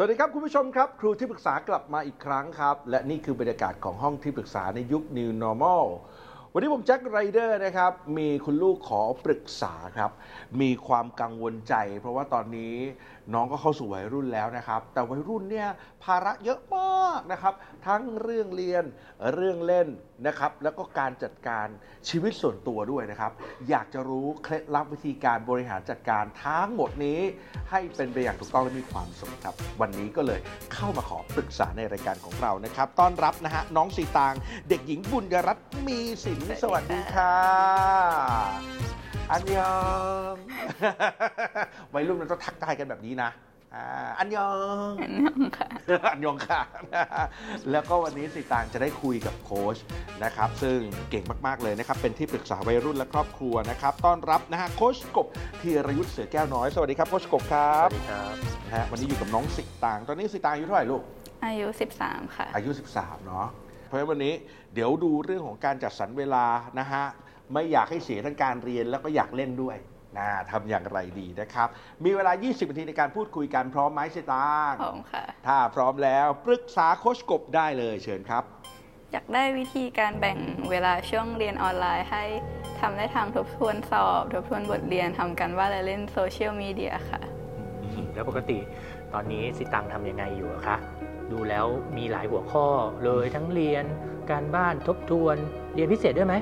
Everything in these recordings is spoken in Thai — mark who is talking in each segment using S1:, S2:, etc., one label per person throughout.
S1: สวัสดีครับคุณผู้ชมครับครูที่ปรึกษากลับมาอีกครั้งครับ และนี่คือบรรยากาศของห้องที่ปรึกษาในยุค New Normal วันนี้ผมแจ็คไรเดอร์นะครับ มีคุณลูกขอปรึกษาครับ มีความกังวลใจ เพราะว่าตอนนี้น้องก็เข้าสู่วัยรุ่นแล้วนะครับ แต่วัยรุ่นเนี่ยภาระเยอะมากนะครับ ทั้งเรื่องเรียนเรื่องเล่น นะครับ แล้วก็การจัดการชีวิตส่วนตัวด้วยนะครับ อยากจะรู้เคล็ดลับวิธีการบริหารจัดการทั้งหมดนี้ ให้เป็นไปอย่างถูกต้องและมีความสุขครับ วันนี้ก็เลยเข้ามาขอปรึกษาในรายการของเรานะครับ ต้อนรับนะฮะน้องสีตาง เด็กหญิงบุญยรัตน์มีสินสวัสดีค่ะอันยองวัยรุ่นมันต้องทักทายกันแบบนี้นะ อ่าอันยอง
S2: อันนั้นค่ะ
S1: อันยองค่ะ แล้วก็วันนี้สิตางจะได้คุยกับโค้ชนะครับ ซึ่งเก่งมากๆเลยนะครับ เป็นที่ปรึกษาวัยรุ่นและครอบครัวนะครับ ต้อนรับนะฮะโค้ชกบธีรยุทธ์เสือแก้วน้อย สวัสดีครับโค้ชกบครับ
S3: สวัสดีครับ
S1: นะฮะวันนี้อยู่กับน้องสิตาง ตอนนี้สิตางอายุเท่าไหร่ลูก
S2: อายุ 13 ค่ะ
S1: อายุ 13 เนาะ เพราะฉะนั้นวันนี้เดี๋ยวดูเรื่องของการจัดสรรเวลานะฮะ ไม่อยากให้เสียทั้งการเรียนแล้วก็อยากเล่นด้วย นะทำอย่างไรดีนะครับ มีเวลา 20 นาทีในการพูดคุยกันพร้อมไหมสิตาง
S2: พร้อมค่ะ
S1: ถ้าพร้อมแล้วปรึกษาโค้ชกบได้เลยเชิญครับ
S2: อยากได้วิธีการแบ่งเวลาช่วงเรียนออนไลน์ให้ทำได้ทางทบทวนสอบ ทบทวนบทเรียนทำกันว่านและเล่นโซเชียลมีเดียค่ะ
S3: แล้วปกติตอนนี้สิตังทำยังไงอยู่อะคะ ดูแล้วมีหลายหัวข้อเลยทั้งเรียน การบ้านทบทวน เรียนพิเศษด้วยไหม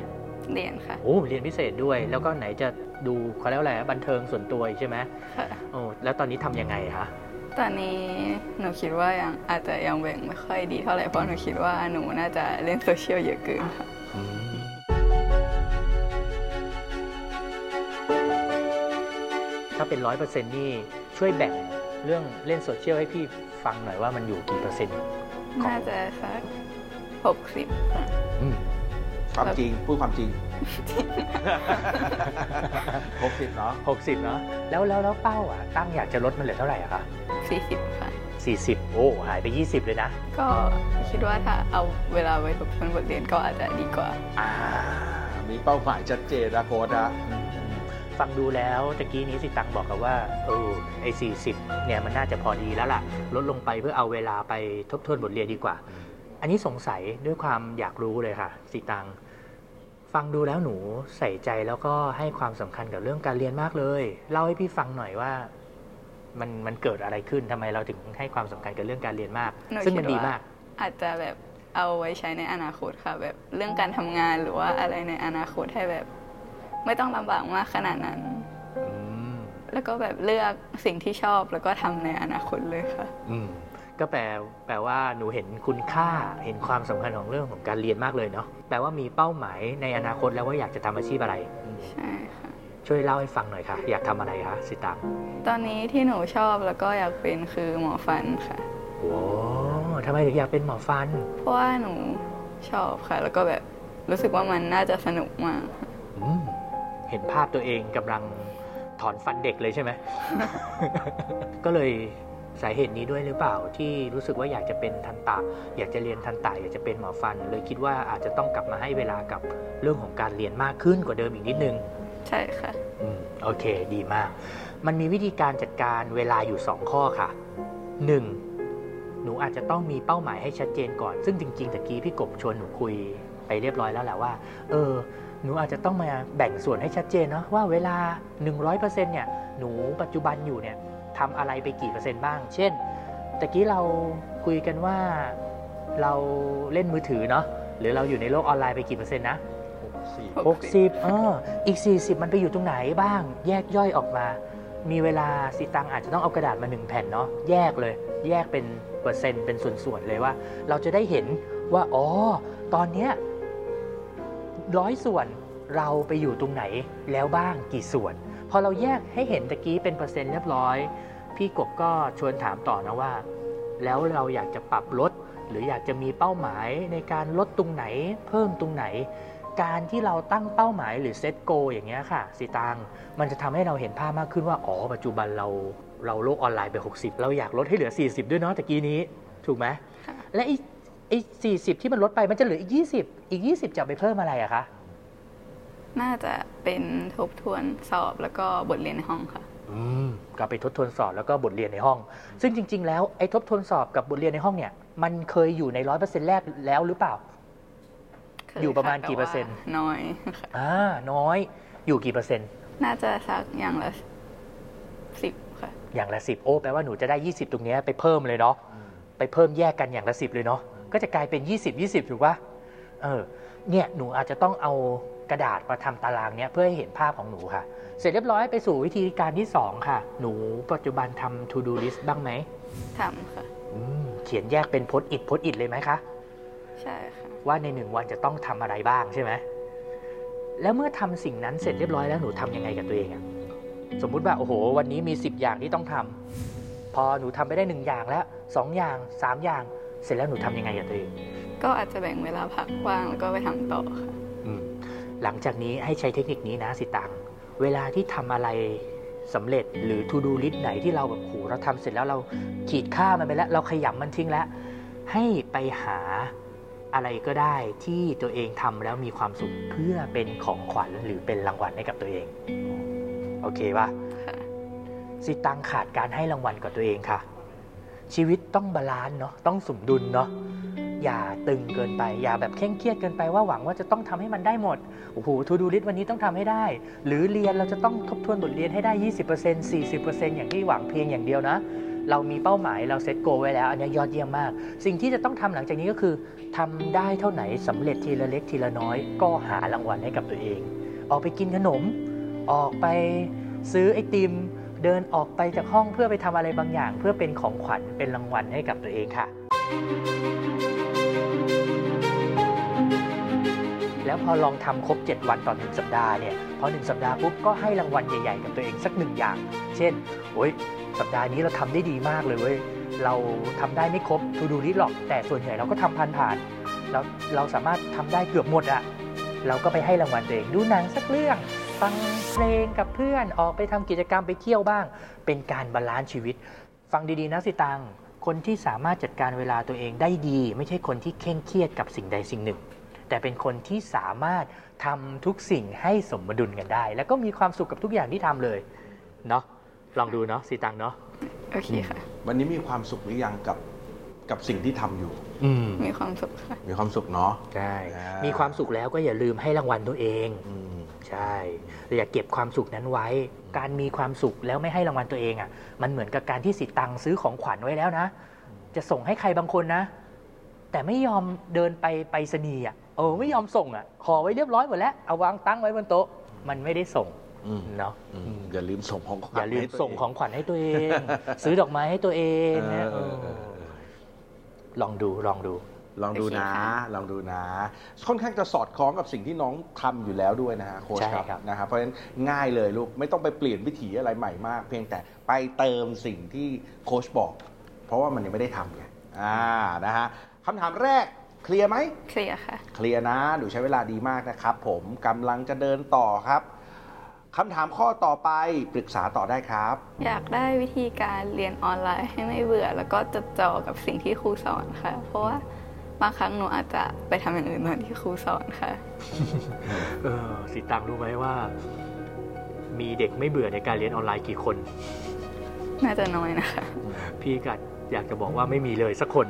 S2: เรียนค่ะ
S3: โอ้เรียนพิเศษด้วย แล้วก็ไหนจะ ดูเขาเรียกว่าอะไรอะบันเทิงส่วนตัวอีกใช่ไหม
S2: ค่ะ
S3: โอ้แล้วตอนนี้ทำยังไงคะ
S2: ตอนนี้หนูคิดว่ายังอาจจะยังแบ่งไม่ค่อยดีเท่าไหร่เพราะหนูคิดว่าหนูน่าจะเล่นโซเชียลเยอะเกินค่ะ
S3: ถ้าเป็นร้อยเปอร์เซ็นต์นี่ช่วยแบ่งเรื่องเล่นโซเชียลให้พี่ฟังหน่อยว่ามันอยู่กี่เปอร์เซ็นต์ของ
S2: น่าจะสักหกสิบค่ะ
S3: อืม
S1: ความจริงพูดความจริง60เนาะ
S3: หกสิบเนาะแล้วแล้วแล้วเป้าอะตั้งอยากจะลดมันเหลือเท่าไหร่อะคะ
S2: สี่สิบค่ะ
S3: สี่สิบโอ้หายไปยี่สิบเลยนะ
S2: ก็คิดว่าถ้าเอาเวลาไปทบทวนบทเรียนก็อาจจะดีกว่า
S3: อ่า
S1: มีเป้าหมายชัดเจนนะโค้ชนะ
S3: ฟังดูแล้วตะกี้นี้สิตังบอกกับว่าเออไอ้สี่สิบเนี่ยมันน่าจะพอดีแล้วล่ะ ลดลงไปเพื่อเอาเวลาไปทบทวนบทเรียนดีกว่า อันนี้สงสัยด้วยความอยากรู้เลยค่ะ สิตัง ฟังดูแล้วหนูใส่ใจแล้วก็ให้ความสำคัญกับเรื่องการเรียนมากเลย เล่าให้พี่ฟังหน่อยว่า มันมันเกิดอะไรขึ้นทำไมเราถึงให้ความสำคัญกับเรื่องการเรียนมาก
S2: หนู
S3: ซึ่ง
S2: คิ
S3: มัน
S2: ด
S3: ดี
S2: ว่า
S3: มาก
S2: อาจจะแบบเอาไว้ใช้ในอนาคตค่ะ แบบเรื่องการทำงานหรือว่าอะไรในอนาคตให้แบบ ไม่ต้องลำบากมากขนาดนั้น
S3: อืม
S2: แล้วก็แบบเลือกสิ่งที่ชอบแล้วก็ทำในอนาคตเลยค่ะ
S3: อืม ก็แปลแปลว่าหนูเห็นคุณค่าเห็นความสำคัญของเรื่องของการเรียนมากเลยเนาะแปลว่ามีเป้าหมายในอนาคตแล้วว่าอยากจะทำอาชีพอะไรอืม
S2: ใช่ค่ะ
S3: ช่วยเล่าให้ฟังหน่อยค่ะ อยากทำอะไรคะสิตัง
S2: ตอนนี้ที่หนูชอบแล้วก็อยากเป็นคือหมอฟันค่ะ
S3: โอ้ทำไมถึงอยากเป็นหมอฟัน
S2: เพราะว่าหนูชอบค่ะ แล้วก็แบบรู้สึกว่ามันน่าจะสนุกมากค่ะ
S3: อืมเห็นภาพตัวเองกำลังถอนฟันเด็กเลยใช่ไหม ก็เลย สาเหตุนี้ด้วยหรือเปล่าที่รู้สึกว่าอยากจะเป็นทันตะ อยากจะเรียนทันตะอยากจะเป็นหมอฟัน เลยคิดว่าอาจจะต้องกลับมาให้เวลากับเรื่องของการเรียนมากขึ้นกว่าเดิมอีกนิดนึง
S2: ใช่ค่ะ
S3: อืมโอเค ดีมาก มันมีวิธีการจัดการเวลาอยู่ 2 ข้อค่ะ 1. หนูอาจจะต้องมีเป้าหมายให้ชัดเจนก่อน ซึ่งจริงๆตะกี้พี่กบชวนหนูคุยไปเรียบร้อยแล้วแหละว่า เออ หนูอาจจะต้องมาแบ่งส่วนให้ชัดเจนเนาะว่าเวลา 100%เนี่ย หนูปัจจุบันอยู่เนี่ย ทำอะไรไปกี่เปอร์เซ็นต์บ้าง เช่นตะกี้เราคุยกันว่าเราเล่นมือถือเนาะหรือเราอยู่ในโลกออนไลน์ไปกี่เปอร์เซ็นต์นะ
S1: 64
S2: หกสิบ
S3: 60เอออีก 40 มันไปอยู่ตรงไหนบ้าง แยกย่อยออกมา มีเวลาสิตังอาจจะต้องเอากระดาษมาหนึ่งแผ่นเนาะแยกเลย แยกเป็นเปอร์เซ็นต์เป็นส่วนๆเลยว่า เราจะได้เห็นว่าอ๋อตอนเนี้ยร้อยส่วนเราไปอยู่ตรงไหนแล้วบ้างกี่ส่วน พอเราแยกให้เห็นตะกี้เป็นเปอร์เซ็นต์เรียบร้อย พี่กบก็ชวนถามต่อนะว่า แล้วเราอยากจะปรับลด หรืออยากจะมีเป้าหมายในการลดตรงไหน เพิ่มตรงไหน การที่เราตั้งเป้าหมายหรือเซตโกอย่างเงี้ยค่ะสีตังมันจะทำให้เราเห็นภาพมากขึ้นว่าอ๋อปัจจุบันเราเราโลกออนไลน์ไป 60 เราอยากลดให้เหลือ 40 ด้วยเนาะตะกี้นี้ถูกไหม
S2: ค่ะ
S3: และไอ้ไอ้40ที่มันลดไปมันจะเหลืออีก 20 อีก 20 จะเอาไปเพิ่มอะไรอะคะ
S2: น่าจะเป็นทบทวนสอบแล้วก็บทเรียนในห้องค่ะ
S3: อืมก็ไปทบทวนสอบแล้วก็บทเรียนในห้อง ซึ่งจริง ๆ แล้วไอ้ทบทวนสอบกับบทเรียนในห้องเนี่ย มันเคยอยู่ในร้อยเปอร์เซ็นต์แรกแล้วหรือเปล่า
S2: เคย
S3: อยู่ประมาณ
S2: ค่
S3: กี่เปอร์เซ็นต์
S2: แต่ว่าน้อยค่ะ
S3: อ่าน้อย อยู่กี่เปอร์เซ็นต์
S2: น่าจะสักอย่างละสิบค่ะ
S3: อย่างละสิบโอ้แปลว่าหนูจะได้20ตรงเนี้ยไปเพิ่มเลยเนาะ ไปเพิ่มแยกกันอย่างละสิบเลยเนาะ ก็จะกลายเป็น20 20ถูกปะเออ เนี่ยหนูอาจจะต้องเอา กระดาษมาทำตารางเนี้ยเพื่อให้เห็นภาพของหนูค่ะ เสร็จเรียบร้อยไปสู่วิธีการที่ 2 ค่ะ หนูปัจจุบันทำ to do list บ้างไหม
S2: ทำค่ะ
S3: อืมเขียนแยกเป็นโพสอิดโพสอิดเลยไหมคะ
S2: ใช่ค่ะ
S3: ว่าในหนึ่งวันจะต้องทำอะไรบ้างใช่ไหมแล้วเมื่อทำสิ่งนั้นเสร็จเรียบร้อยแล้วหนูทำยังไงกับตัวเองอะสมมุติว่าโอ้โห วันนี้มี 10 อย่างที่ต้องทำพอหนูทำไปได้หนึ่งอย่างแล้วสองอย่างสามอย่าง เสร็จแล้วหนูทำยังไงกับตัวเอง
S2: ก็อาจจะแบ่งเวลาพักว่างแล้วก็ไปทำต่อค่ะ
S3: อืม หลังจากนี้ให้ใช้เทคนิคนี้นะสิตังเวลาที่ทำอะไรสำเร็จหรือ to do list ไหนที่เราแบบโหเราทำเสร็จแล้วเราขีดค่ามันไปแล้ว เราขยำมันทิ้งแล้ว ให้ไปหาอะไรก็ได้ที่ตัวเองทำแล้วมีความสุขเพื่อเป็นของขวัญหรือเป็นรางวัลให้กับตัวเอง โอเคปะสิตังขาดการให้รางวัลกับตัวเองค่ะ ชีวิตต้อง balance เนาะต้องสมดุลเนาะ อย่าตึงเกินไป อย่าแบบเคร่งเครียดเกินไปว่าหวังว่าจะต้องทำให้มันได้หมด โอ้โหทูดูลิสวันนี้ต้องทำให้ได้ หรือเรียนเราจะต้องทบทวนบทเรียนให้ได้ 20% 40%อย่างที่หวังเพียงอย่างเดียวนะ เรามีเป้าหมายเราเซตโกไว้แล้ว อันนี้ยอดเยี่ยมมาก สิ่งที่จะต้องทำหลังจากนี้ก็คือทำได้เท่าไหนสำเร็จทีละเล็กทีละน้อย ก็หารางวัลให้กับตัวเอง ออกไปกินขนม ออกไปซื้อไอติม เดินออกไปจากห้องเพื่อไปทำอะไรบางอย่าง เพื่อเป็นของขวัญเป็นรางวัลให้กับตัวเองค่ะ แล้วพอลองทำครบ 7 วันต่อหนึ่งสัปดาห์เนี่ยพอหนึ่งสัปดาห์ปุ๊บก็ให้รางวัลใหญ่ๆ กับตัวเองสักหนึ่งอย่าง เช่นโอ้ยสัปดาห์นี้เราทำได้ดีมากเลยเว้ยเราทำได้ไม่ครบ to do list หรอก แต่ส่วนใหญ่เราก็ทำผ่านๆแล้วเราสามารถทำได้เกือบหมดอะเราก็ไปให้รางวัลตัวเองดูหนังสักเรื่อง ฟังเพลงกับเพื่อนออกไปทำกิจกรรมไปเที่ยวบ้าง เป็นการ balance ชีวิต ฟังดีๆนะสิตังคนที่สามารถจัดการเวลาตัวเองได้ดี ไม่ใช่คนที่เคร่งเครียดกับสิ่งใดสิ่งหนึ่ง แต่เป็นคนที่สามารถทำทุกสิ่งให้สมดุลกันได้ แล้วก็มีความสุขกับทุกอย่างที่ทำเลยเนาะลองดูเนาะสีตังเนาะ
S2: โอเคค่ะ
S1: วันนี้มีความสุขหรือยังกับกับสิ่งที่ทำอยู่
S3: อืม
S2: มีความสุขค่ะ
S1: มีความสุขเนาะ
S3: ใช่
S1: อ่ามี
S3: มีความสุขแล้วก็อย่าลืมให้รางวัลตัวเอง
S1: อืม
S3: ใช่อย่าเก็บความสุขนั้นไว้ การมีความสุขแล้วไม่ให้รางวัลตัวเองอะ่ะ มันเหมือนกับการที่สิตังซื้อของขวัญไว้แล้วนะ จะส่งให้ใครบางคนนะ แต่ไม่ยอมเดินไปไปสนีย์อะ เออไม่ยอมส่งอะห่อไว้เรียบร้อยหมดแล้วเอาวางตั้งไว้บนโต๊ะมันไม่ได้ส่ง
S1: อืม
S3: เนาะ
S1: อืม
S3: อืม
S1: อย่าลืมส่งของขวัญ
S3: อย่าลืม
S1: ให้ตัว
S3: ส่ง
S1: เข
S3: องขวัญให้ตัวเอง ซื้อดอกไม้ให้ตัวเองนะ
S1: เออเออ
S3: เอ
S1: เออ
S3: อลองดูลองดู
S1: ลองดูนะ
S2: โอเคค่ะ
S1: ลองดูนะ ค่อนข้างจะสอดคล้องกับสิ่งที่น้องทำอยู่แล้วด้วยนะฮะโค้ช
S3: ใช่
S1: ครับ
S3: ครับ
S1: นะครับเพราะฉะนั้นง่ายเลยลูกไม่ต้องไปเปลี่ยนวิถีอะไรใหม่มาก เพียงแต่ไปเติมสิ่งที่โค้ชบอก เพราะว่ามันยังไม่ได้ทำไงอ่านะฮะคำถามแรก เคลียร์ไหม
S2: เคลียร์ค่ะ
S1: เคลียร์นะดูใช้เวลาดีมากนะครับ ผมกำลังจะเดินต่อครับคำถามข้อต่อไปปรึกษาต่อได้ครับ
S2: อยากได้วิธีการเรียนออนไลน์ให้ไม่เบื่อ แล้วก็จดจ่อกับสิ่งที่ครูสอนค่ะ เพราะว่าบางครั้งหนูอาจจะไปทำอย่างอื่นเหมือนที่ครูสอนค่ะ
S3: เออสิตังรู้ไหมว่า มีเด็กไม่เบื่อในการเรียนออนไลน์กี่คน
S2: น่าจะน้อยนะคะ
S3: พี่กัด อยากจะบอกว่าไม่มีเลยสักคน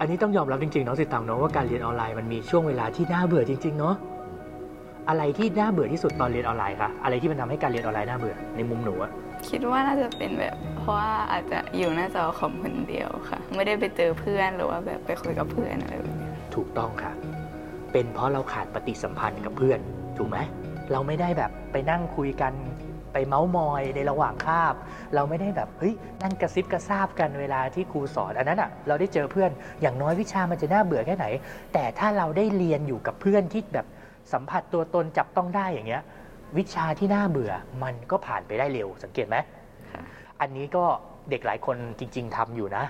S3: อันนี้ต้องยอมรับจริงๆเนาะสิตังเนาะว่าการเรียนออนไลน์มันมีช่วงเวลาที่น่าเบื่อจริง ๆ เนาะอะไรที่น่าเบื่อที่สุดตอนเรียนออนไลน์คะอะไรที่มันทำให้การเรียนออนไลน์น่าเบื่อในมุมหนูอะ
S2: คิดว่าน่าจะเป็นแบบ เพราะว่าอาจจะอยู่หน้าจอคอมคนเดียวค่ะ ไม่ได้ไปเจอเพื่อนหรือว่าแบบไปคุยกับเพื่อนอะไรแบบนี้
S3: ถูกต้องค่ะ เป็นเพราะเราขาดปฏิสัมพันธ์กับเพื่อน ถูกไหมเราไม่ได้แบบไปนั่งคุยกัน ไปเมาส์มอยในระหว่างคาบ เราไม่ได้แบบเฮ้ยนั่งกระซิบกระซาบกันเวลาที่ครูสอนอันนั้นอะเราได้เจอเพื่อนอย่างน้อยวิชามันจะน่าเบื่อแค่ไหน แต่ถ้าเราได้เรียนอยู่กับเพื่อนที่แบบสัมผัสตัวตนจับต้องได้อย่างเงี้ย วิชาที่น่าเบื่อมันก็ผ่านไปได้เร็วสังเกตไหม
S2: ค่ะ
S3: อันนี้ก็เด็กหลายคนจริง ๆทำอยู่นะ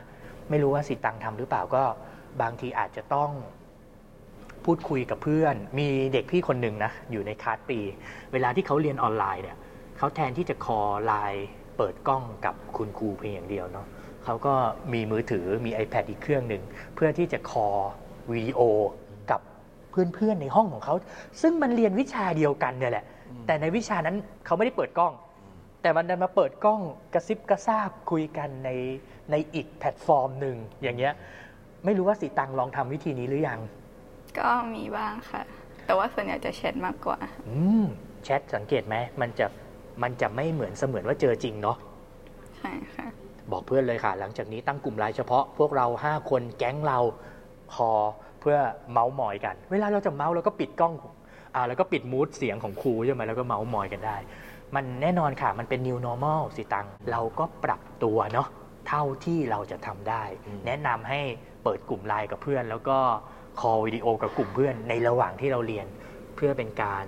S3: ไม่รู้ว่าสิตังทำหรือเปล่าก็บางทีอาจจะต้องพูดคุยกับเพื่อน มีเด็กพี่คนหนึ่งนะ อยู่ในคลาสปี เวลาที่เขาเรียนออนไลน์เนี่ย เขาแทนที่จะ call ไลน์เปิดกล้องกับคุณครูเพียงอย่างเดียวเนาะเขาก็มีมือถือมี iPad อีกเครื่องหนึ่งเพื่อที่จะ call วิดีโอกับเพื่อนๆในห้องของเขา ซึ่งมันเรียนวิชาเดียวกันเนี่ยแหละ แต่ในวิชานั้นเขาไม่ได้เปิดกล้อง แต่มันดันมาเปิดกล้องกระซิบกระซาบคุยกันในในอีกแพลตฟอร์มหนึ่งอย่างเงี้ยไม่รู้ว่าสีตังลองทำวิธีนี้หรือยัง
S2: ก็มีบ้างค่ะ แต่ว่าส่วนใหญ่จะแชทมากกว่า
S3: อืมแชทสังเกตไหมมันจะ มันจะไม่เหมือนเสมือนว่าเจอจริงเนาะ
S2: ใช่ค่ะ
S3: บอกเพื่อนเลยค่ะ หลังจากนี้ตั้งกลุ่มไลน์เฉพาะพวกเราห้าคนแก๊งเราพอเพื่อเมาส์มอยกัน เวลาเราจะเมาส์เราก็ปิดกล้องอ่าแล้วก็ปิดมูดเสียงของครูใช่ไหมแล้วก็เมาส์มอยกันได้ มันแน่นอนค่ะ มันเป็น new normal สิตัง เราก็ปรับตัวเนาะเท่าที่เราจะทำได้
S1: อืม
S3: แนะนำให้เปิดกลุ่มไลน์กับเพื่อน แล้วก็คอลวิดีโอกับกลุ่มเพื่อนในระหว่างที่เราเรียน เพื่อเป็นการ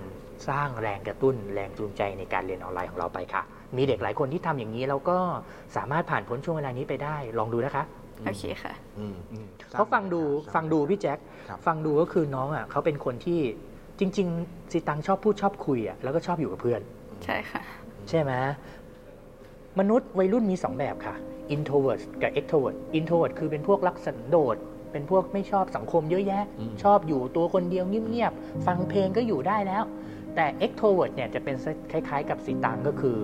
S3: สร้างแรงกระตุ้นแรงจูงใจในการเรียนออนไลน์ของเราไปค่ะ มีเด็กหลายคนที่ทำอย่างนี้แล้วก็สามารถผ่านพ้นช่วงเวลานี้ไปได้ ลองดูนะคะ
S2: โอเคค่ะ
S1: อืม
S3: เขาฟังดูฟังดูพี่แจ็ค
S1: ครับ
S3: ฟังดูก็คือน้องอะเขาเป็นคนที่จริง ๆสิตังชอบพูดชอบคุยอะแล้วก็ชอบอยู่กับเพื่อน
S2: ใช่ค่ะ
S3: ใช่ไหมมนุษย์วัยรุ่นมี 2 แบบค่ะ introvert กับ extrovert introvert คือเป็นพวกรักสันโดษเป็นพวกไม่ชอบสังคมเยอะแยะ
S1: อืม
S3: ชอบอยู่ตัวคนเดียวเงียบๆ ฟังเพลงก็อยู่ได้แล้ว แต่ extrovert เนี่ยจะเป็นคล้าย ๆ กับสีตังก็คือ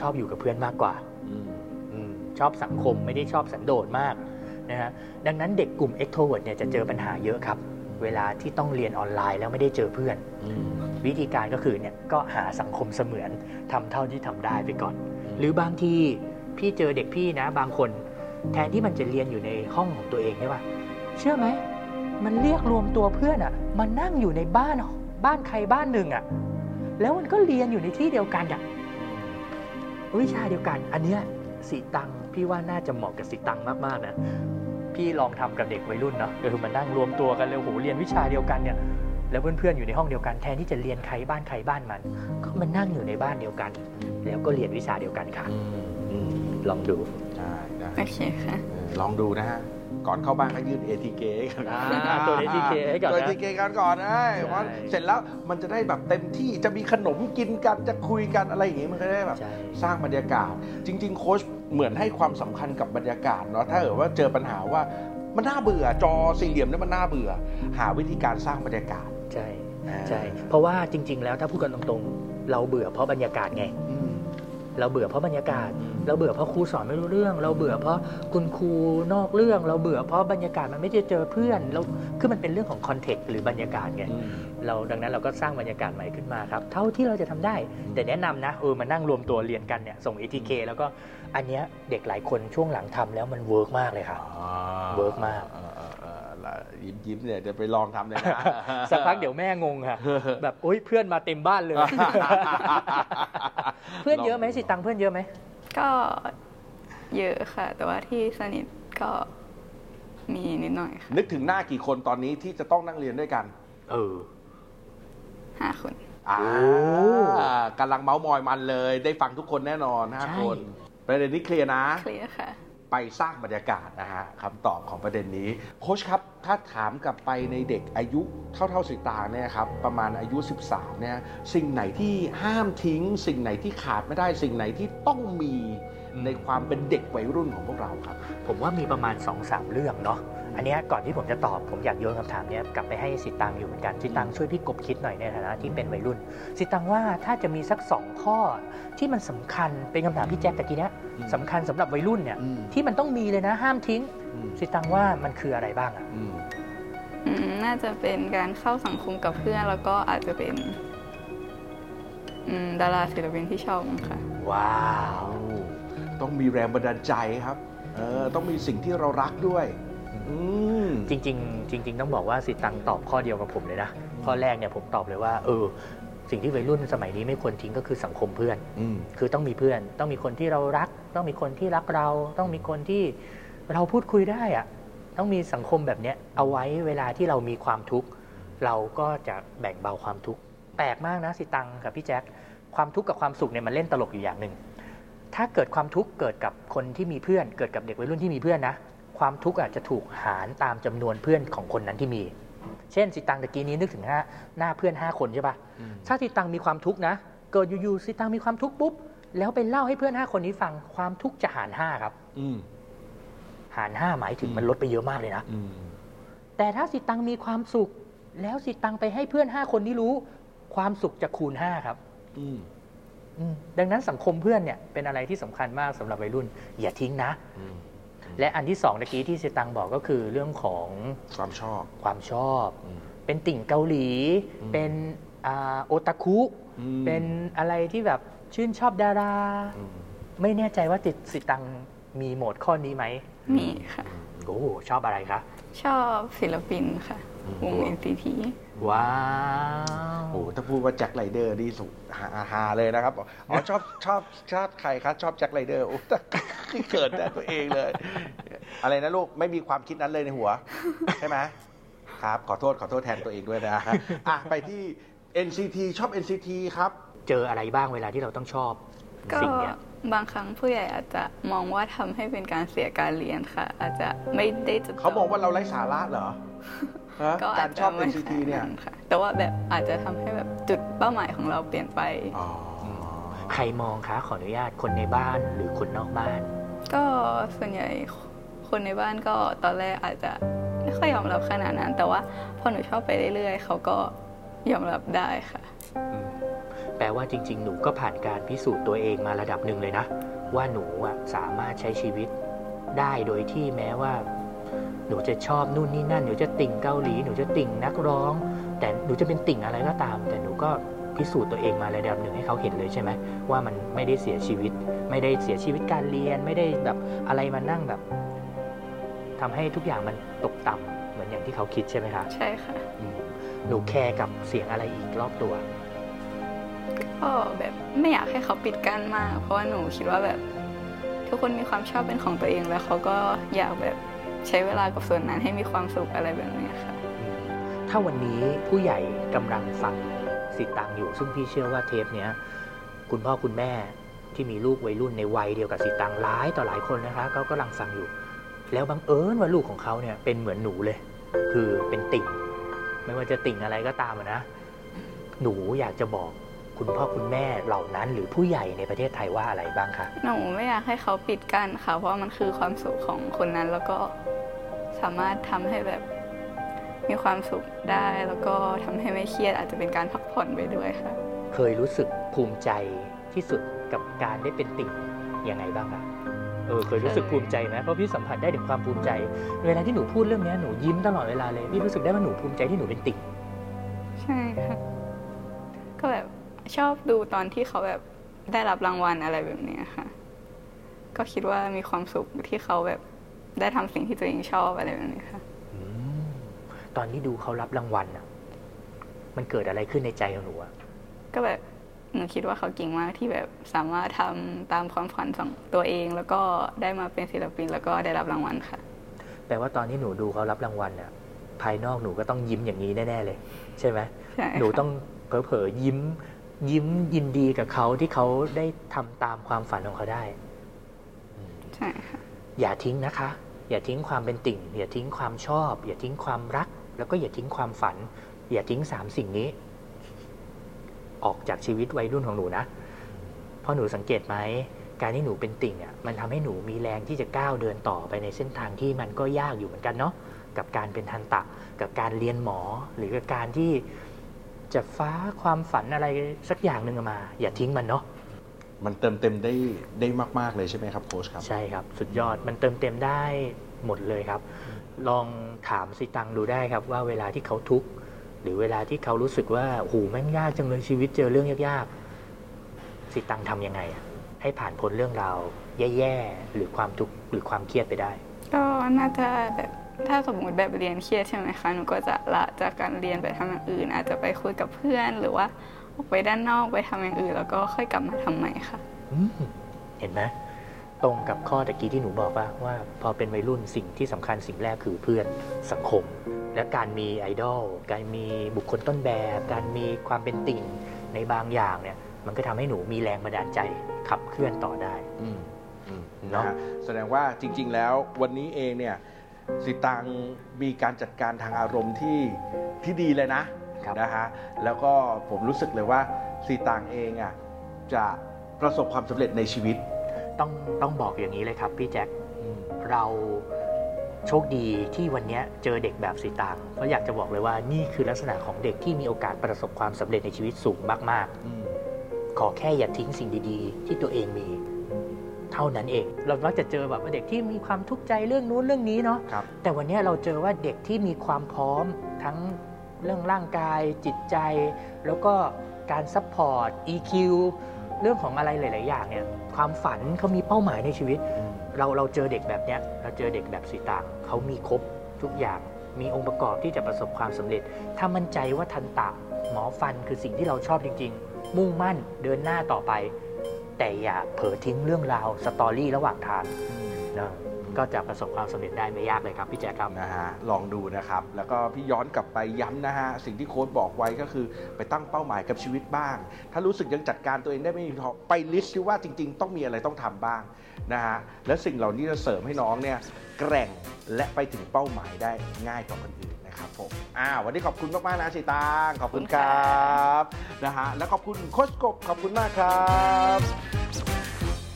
S3: ชอบอยู่กับเพื่อนมากกว่า
S1: อืม
S3: อืมชอบสังคมไม่ได้ชอบสันโดษมากนะฮะดังนั้นเด็กกลุ่ม extrovert เนี่ยจะเจอปัญหาเยอะครับ เวลาที่ต้องเรียนออนไลน์แล้วไม่ได้เจอเพื่อน
S1: อืม
S3: วิธีการก็คือเนี่ยก็หาสังคมเสมือนทำเท่าที่ทำได้ไปก่อน หรือบางทีพี่เจอเด็กพี่นะ บางคน แทนที่มันจะเรียนอยู่ในห้องของตัวเองใช่ปะเชื่อไหมมันเรียกรวมตัวเพื่อนอะ่ะมันนั่งอยู่ในบ้านบ้านใครบ้านหนึ่งอะ่ะ แล้วมันก็เรียนอยู่ในที่เดียวกันอะ่ะวิชาเดียวกัน อันเนี้ยสีตังพี่ว่าน่าจะเหมาะกับสีตังมากๆนะพี่ลองทำกับเด็กวัยรุ่นเนาะก็คือมานั่งรวมตัวกันเลยโหเรียนวิชาเดียวกันเนี่ยแล้วเพื่อนๆอยู่ในห้องเดียวกันแทนที่จะเรียนใครบ้านใครบ้านมัน ก็มานั่งอยู่ในบ้านเดียวกัน แล้วก็เรียนวิชาเดียวกันค่ะ
S1: อืมอืม
S3: ลองดู
S1: ได้ได้
S2: โอเคค่ะ
S1: เออลองดูนะฮะ ก่อนเข้าบ้านก็ยื่น ATK กัน
S3: อ่าตัว ATK ให้ก่อนนะ
S1: ตัว ATK กันก่อนนะ
S3: ใช่
S1: เพราะเสร็จแล้วมันจะได้แบบเต็มที่จะมีขนมกินกันจะคุยกันอะไรอย่างงี้มันก็ได้แบบ
S3: ใช่
S1: สร้างบรรยากาศ จริง ๆ โค้ชเหมือนให้ความสำคัญกับบรรยากาศเนาะถ้าเกิดว่าเจอปัญหาว่ามันน่าเบื่อจอสี่เหลี่ยมเนี่ยมันน่าเบื่อ หาวิธีการสร้างบรรยากาศ
S3: ใช่
S1: อ่า
S3: ใช่เพราะว่าจริง ๆ แล้วถ้าพูดกันตรงๆ เราเบื่อเพราะบรรยากาศไง
S1: อืม
S3: เราเบื่อเพราะบรรยากาศ
S1: อืม
S3: เราเบื่อเพราะครูสอนไม่รู้เรื่อง เราเบื่อเพราะคุณครูนอกเรื่อง เราเบื่อเพราะบรรยากาศมันไม่ได้เจอเพื่อนเราคือมันเป็นเรื่องของ context หรือบรรยากาศไง
S1: อืม
S3: เราดังนั้นเราก็สร้างบรรยากาศใหม่ขึ้นมาครับ เท่าที่เราจะทำได้ แต่แนะนำนะเออมานั่งรวมตัวเรียนกันเนี่ยส่ง ATK แล้วก็อันเนี้ยเด็กหลายคนช่วงหลังทำแล้วมัน work มากเลยครับ work มาก
S1: ยิ้มยิ้มเนี่ยจะไปลองทำเลยนะ
S3: สักพักเดี๋ยวแม่งงค่ะ แบบโอ๊ยเพื่อนมาเต็มบ้านเลย เพื่อนเยอะไหมสิตังค์เพื่อนเยอะไหม
S2: ก็เยอะค่ะ แต่ว่าที่สนิทก็มีนิดหน่อยค่ะ
S1: นึกถึงหน้ากี่คนตอนนี้ที่จะต้องนั่งเรียนด้วยกัน
S3: เออ
S2: ห้าคน
S1: อ่า
S3: โอ้
S1: กำลังเมาส์มอยมันเลย ได้ฟังทุกคนแน่นอนห้า
S3: ใช่
S1: คนประเด็นนี้เคลียร์นะ
S2: เคลียร์ค่ะ
S1: ไปสร้างบรรยากาศนะฮะคำตอบของประเด็นนี้ โค้ชครับ ถ้าถามกลับไปในเด็กอายุเท่าๆสิตางเนี่ยครับประมาณอายุ 13เนี่ยสิ่งไหนที่ห้ามทิ้ง สิ่งไหนที่ขาดไม่ได้สิ่งไหนที่ต้องมีในความเป็นเด็กวัยรุ่นของพวกเราครับ
S3: ผมว่ามีประมาณ2อสเรื่องเนาะ อันเนี้ยก่อนที่ผมจะตอบผมอยากโยนคำถามเนี้ยกลับไปให้สิตังอยู่เหมือนกันสิตังช่วยพี่กบคิดหน่อยในฐานะที่เป็นวัยรุ่น สิตังว่าถ้าจะมีสักสองข้อที่มันสำคัญเป็นคำถามพี่แจ๊คตะกี้เนี้ย
S1: อืม
S3: สำคัญสำหรับวัยรุ่นเนี่ย
S1: อืม
S3: ที่มันต้องมีเลยนะห้ามทิ้ง
S1: อืม
S3: สิตังว่ามันคืออะไรบ้างอะ
S1: อืม
S2: อืมน่าจะเป็นการเข้าสังคมกับเพื่อนแล้วก็อาจจะเป็นอืมดาราศิลปินที่ชอบค่ะ
S3: ว้าว
S1: ต้องมีแรงบันดาลใจครับ เออต้องมีสิ่งที่เรารักด้วยอืม
S3: จริง ๆ จริง ๆ ต้องบอกว่าสิตังตอบข้อเดียวกับผมเลยนะ ข้อแรกเนี่ยผมตอบเลยว่า เออ สิ่งที่วัยรุ่นสมัยนี้ไม่ควรทิ้งก็คือสังคมเพื่อน
S1: อืม
S3: คือต้องมีเพื่อน ต้องมีคนที่เรารัก ต้องมีคนที่รักเรา ต้องมีคนที่เราพูดคุยได้อะต้องมีสังคมแบบเนี้ยเอาไว้เวลาที่เรามีความทุกข์เราก็จะแบ่งเบาความทุกข์แปลกมากนะสิตังกับพี่แจ็คความทุกข์กับความสุขเนี่ยมันเล่นตลกอยู่อย่างหนึ่งถ้าเกิดความทุกข์เกิดกับคนที่มีเพื่อน เกิดกับเด็กวัยรุ่นที่มีเพื่อนนะ ความทุกข์อาจจะถูกหารตามจำนวนเพื่อนของคนนั้นที่มี เช่นสิตังตะกี้นี้นึกถึงหน้าหน้าเพื่อน 5 คนใช่ปะ
S1: อืม
S3: ถ้าสิตังมีความทุกข์นะ เกิดอยู่ๆสิตังมีความทุกข์ปุ๊บแล้วไปเล่าให้เพื่อน5คนนี้ฟังความทุกข์จะหาร5ครับ
S1: อืม
S3: หาร5หมายถึงมันลดไปเยอะมากเลยนะ
S1: อืม
S3: แต่ถ้าสิตังมีความสุข แล้วสิตังไปให้เพื่อน5คนนี้รู้ ความสุขจะคูณ5ครับ
S1: อืม
S3: อืมดังนั้นสังคมเพื่อนเนี่ยเป็นอะไรที่สำคัญมากสำหรับวัยรุ่น อย่าทิ้งนะ
S1: อืม
S3: และอันที่สองตะกี้ที่สิตังบอกก็คือเรื่องของ
S1: ความชอบ
S3: ความชอบ
S1: อืม
S3: เป็นติ่งเกาหลี
S1: อืม
S3: เป็นอ่าโอตาคุ
S1: อืม
S3: เป็นอะไรที่แบบชื่นชอบดารา
S1: อืม
S3: ไม่แน่ใจว่าติดสิตังมีโหมดข้อนี้ไหม
S2: มีค่ะ
S3: โอ้ชอบอะไรคะ
S2: ชอบศิลปินค่ะ วง NCT
S3: ว้าว
S1: โอ้ถ้าพูดว่าแจ็คไรเดอร์นี่สุดฮาฮาเลยนะครับบอกอ๋อชอบชอบชอบใครครับชอบแจ็คไรเดอร์โอ้แต่เกิดได้ตัวเองเลย อะไรนะลูกไม่มีความคิดนั้นเลยในหัว ใช่ไหมครับ ขอโทษขอโทษแทนตัวเองด้วยนะฮะอะไปที่ NCT ชอบ NCT ครับ
S3: เจออะไรบ้างเวลาที่เราต้องชอบ
S2: ก็
S3: สิ่งเนี้ย
S2: บางครั้งผู้ใหญ่อาจจะมองว่าทำให้เป็นการเสียการเรียนค่ะ อาจจะไม่ได้จดจ่
S1: เขาบอกว่าเราไร้สาระเหรอฮะ
S2: ก็
S1: กา
S2: อารจ
S1: ช
S2: จะ
S1: อบ
S2: ไม่
S1: NCT เนี่ย
S2: ขนาดค่ะแต่ว่าแบบอาจจะทำให้แบบจุดเป้าหมายของเราเปลี่ยนไป
S1: อ๋อ
S3: ใครมองคะขออนุญาตคนในบ้านหรือคนนอกบ้าน
S2: ก็ส่วนใหญ่คนในบ้านก็ตอนแรกอาจจะไม่ค่อยยอมรับขนาดนั้น แต่ว่าพอหนูชอบไปเรื่อยๆเขาก็ยอมรับได้ค่ะ
S1: อืม
S3: แป ลว่าจริง ๆ หนูก็ผ่านการพิสูจน์ตัวเองมาระดับหนึ่งเลยนะ ว่าหนูอะสามารถใช้ชีวิตได้โดยที่แม้ว่า หนูจะชอบนู่นนี่นั่น หนูจะติ่งเกาหลี หนูจะติ่งนักร้อง แต่หนูจะเป็นติ่งอะไรก็ตาม แต่หนูก็พิสูจน์ตัวเองมาระดับหนึ่งให้เขาเห็นเลยใช่ไหมว่ามันไม่ได้เสียชีวิต ไม่ได้เสียชีวิตการเรียนไม่ได้แบบอะไรมานั่งแบบทำให้ทุกอย่างมันตกต่ำเหมือนอย่างที่เขาคิดใช่ไหมคะ
S2: ใช่ค่ะ
S3: อืมหนูแคร์กับเสียงอะไรอีกรอบตัว
S2: ก็แบบไม่อยากให้เขาปิดกั้นมาก เพราะว่าหนูคิดว่าแบบทุกคนมีความชอบเป็นของตัวเองแล้วเขาก็อยากแบบใช้เวลากับส่วนนั้นให้มีความสุขอะไรแบบนี้ค่ะ
S3: ถ้าวันนี้ผู้ใหญ่กำลังฟังสิตังอยู่ ซึ่งพี่เชื่อว่าเทปเนี้ยคุณพ่อคุณแม่ที่มีลูกวัยรุ่นในวัยเดียวกับสิตังหลายต่อหลายคนนะคะเขากำลังฟังอยู่ แล้วบังเอิญว่าลูกของเขาเนี่ยเป็นเหมือนหนูเลย คือเป็นติ่ง ไม่ว่าจะติ่งอะไรก็ตามนะ หนูอยากจะบอก คุณพ่อคุณแม่เหล่านั้น หรือผู้ใหญ่ในประเทศไทยว่าอะไรบ้างคะ
S2: หนูไม่อยากให้เขาปิดกั้นค่ะ เพราะว่ามันคือความสุขของคนนั้นแล้วก็สามารถทำให้แบบมีความสุขได้ แล้วก็ทำให้ไม่เครียดอาจจะเป็นการพักผ่อนไปด้วยค่ะ
S3: เคยรู้สึกภูมิใจที่สุดกับการได้เป็นติ่งยังไงบ้างคะเออเคยรู้สึกภูมิใจไหมเพราะพี่สัมผัสได้ถึงความภูมิใจ เวลาที่หนูพูดเรื่องเนี้ยหนูยิ้มตลอดเวลาเลยพี่รู้สึกได้ว่าหนูภูมิใจที่หนูเป็นติ่ง
S2: ใช่ค่ะก็แบบ ชอบดูตอนที่เขาแบบได้รับรางวัลอะไรแบบเนี้ยค่ะ ก็คิดว่ามีความสุขที่เขาแบบได้ทำสิ่งที่ตัวเองชอบอะไรแบบนี้ค่ะ
S3: อืมตอนที่ดูเขารับรางวัลอะมันเกิดอะไรขึ้นในใจของหนูอะ
S2: ก็แบบหนูคิดว่าเขาเก่งมากที่แบบสามารถทำตามความฝันของตัวเอง แล้วก็ได้มาเป็นศิลปินแล้วก็ได้รับรางวัลค่ะ
S3: แปลว่าตอนที่หนูดูเขารับรางวัลอะภายนอกหนูก็ต้องยิ้มอย่างนี้แน่ ๆ เลย ใช่ไหม
S2: ใช่ค่ะ
S3: หนูต้องเผลอๆยิ้ม ยิ้มยินดีกับเขาที่เขาได้ทำตามความฝันของเขาได้
S2: ใช่ค่ะ
S3: อย่าทิ้งนะคะ อย่าทิ้งความเป็นติ่ง อย่าทิ้งความชอบ อย่าทิ้งความรัก แล้วก็อย่าทิ้งความฝัน อย่าทิ้งสามสิ่งนี้ ออกจากชีวิตวัยรุ่นของหนูนะเพราะหนูสังเกตไหมการที่หนูเป็นติ่งอะมันทำให้หนูมีแรงที่จะก้าวเดินต่อไปในเส้นทางที่มันก็ยากอยู่เหมือนกันเนาะกับการเป็นทันตะ กับการเรียนหมอ หรือกับการที่ จะฟ้าความฝันอะไรสักอย่างหนึ่งออกมา อย่าทิ้งมันเนาะ
S1: มันเติมเต็มได้ได้มาก ๆ เลยใช่ไหมครับโค้ชครับ
S3: ใช่ครับสุดยอดมันเติมเต็มได้หมดเลยครับ ลองถามสิตังดูได้ครับว่าเวลาที่เขาทุกข์หรือเวลาที่เขารู้สึกว่าโหูแม่งยากจังเลยชีวิตเจอเรื่องยากๆสิตังทำยังไงอะให้ผ่านพ้นเรื่องราวแย่ๆหรือความทุกข์หรือความเครียดไปได้
S2: ก็น่าจะแบบ ถ้าสมมุติแบบเรียนเครียดใช่ไหมคะหนูก็จะละจากการเรียนไปทำอย่างอื่น อาจจะไปคุยกับเพื่อน หรือว่าออกไปด้านนอกไปทำอย่างอื่น แล้วก็ค่อยกลับมาทำใหม่ค่ะ
S3: อืมเห็นไหมตรงกับข้อตะกี้ที่หนูบอกว่าว่าพอเป็นวัยรุ่นสิ่งที่สำคัญสิ่งแรกคือเพื่อนสังคม และการมีไอดอลการมีบุคคลต้นแบบ การมีความเป็นติ่งในบางอย่างเนี่ย มันก็ทำให้หนูมีแรงบันดาลใจขับเคลื่อนต่อได้
S1: อืมอืม
S3: เนาะ
S1: ฮแสดงว่าจริง ๆ แล้ววันนี้เองเนี่ย สิตังมีการจัดการทางอารมณ์ที่ที่ดีเลยนะครับนะฮะแล้วก็ผมรู้สึกเลยว่าสีตังเองอะจะประสบความสำเร็จในชีวิต
S3: ต้องต้องบอกอย่างนี้เลยครับพี่แจ็คเราโชคดีที่วันนี้เจอเด็กแบบสีตางเพราะอยากจะบอกเลยว่านี่คือลักษณะของเด็กที่มีโอกาสประสบความสำเร็จในชีวิตสูงมาก
S1: อืม
S3: ๆขอแค่อย่าทิ้งสิ่งดี ๆ ที่ตัวเองมี เท่านั้นเอง เรามักจะเจอแบบว่าเด็กที่มีความทุกข์ใจเรื่องนู้นเรื่องนี้เนาะ
S1: ครับ
S3: แต่วันนี้เราเจอว่าเด็กที่มีความพร้อมทั้งเรื่องร่างกายจิตใจ แล้วก็การ support EQ เรื่องของอะไรหลาย ๆ อย่างเนี่ยความฝันเขามีเป้าหมายในชีวิต เราเราเจอเด็กแบบเนี้ยเราเจอเด็กแบบสีตางเขามีครบทุกอย่างมีองค์ประกอบที่จะประสบความสำเร็จ ถ้ามั่นใจว่าทันตะหมอฟันคือสิ่งที่เราชอบจริง ๆ มุ่งมั่นเดินหน้าต่อไป แต่อย่าเผลอทิ้งเรื่องราว story ระหว่างทางนะ ก็จะประสบความสำเร็จได้ไม่ยากเลยครับพี่แจ๊คครับ
S1: นะฮะลองดูนะครับ แล้วก็พี่ย้อนกลับไปย้ำนะฮะสิ่งที่โค้ชบอกไว้ก็คือไปตั้งเป้าหมายกับชีวิตบ้าง ถ้ารู้สึกยังจัดการตัวเองได้ไม่ดีพอไป list ที่ว่าจริง ๆ ต้องมีอะไรต้องทำบ้างนะฮะและสิ่งเหล่านี้จะเสริมให้น้องเนี่ยแกร่งและไปถึงเป้าหมายได้ง่ายกว่าคนอื่นนะครับผมอ่าวันนี้ขอบคุณมากๆนะสีตางขอบคุณครับนะฮะและขอบคุณโค้ชกบขอบคุณมากครับ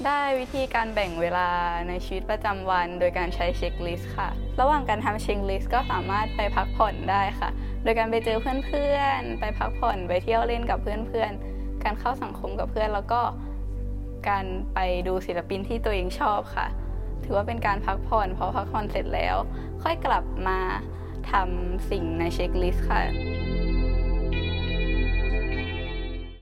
S2: ได้วิธีการแบ่งเวลาในชีวิตประจำวัน โดยการใช้ checklist ค่ะ ระหว่างการทำ checklist ก็สามารถไปพักผ่อนได้ค่ะ โดยการไปเจอเพื่อนๆ ไปพักผ่อน ไปเที่ยวเล่นกับเพื่อนๆ การเข้าสังคมกับเพื่อนแล้วก็การไปดูศิลปินที่ตัวเองชอบค่ะ ถือว่าเป็นการพักผ่อนพอพักผ่อนเสร็จแล้ว ค่อยกลับมาทำสิ่งในเช็คลิสต์ค่ะ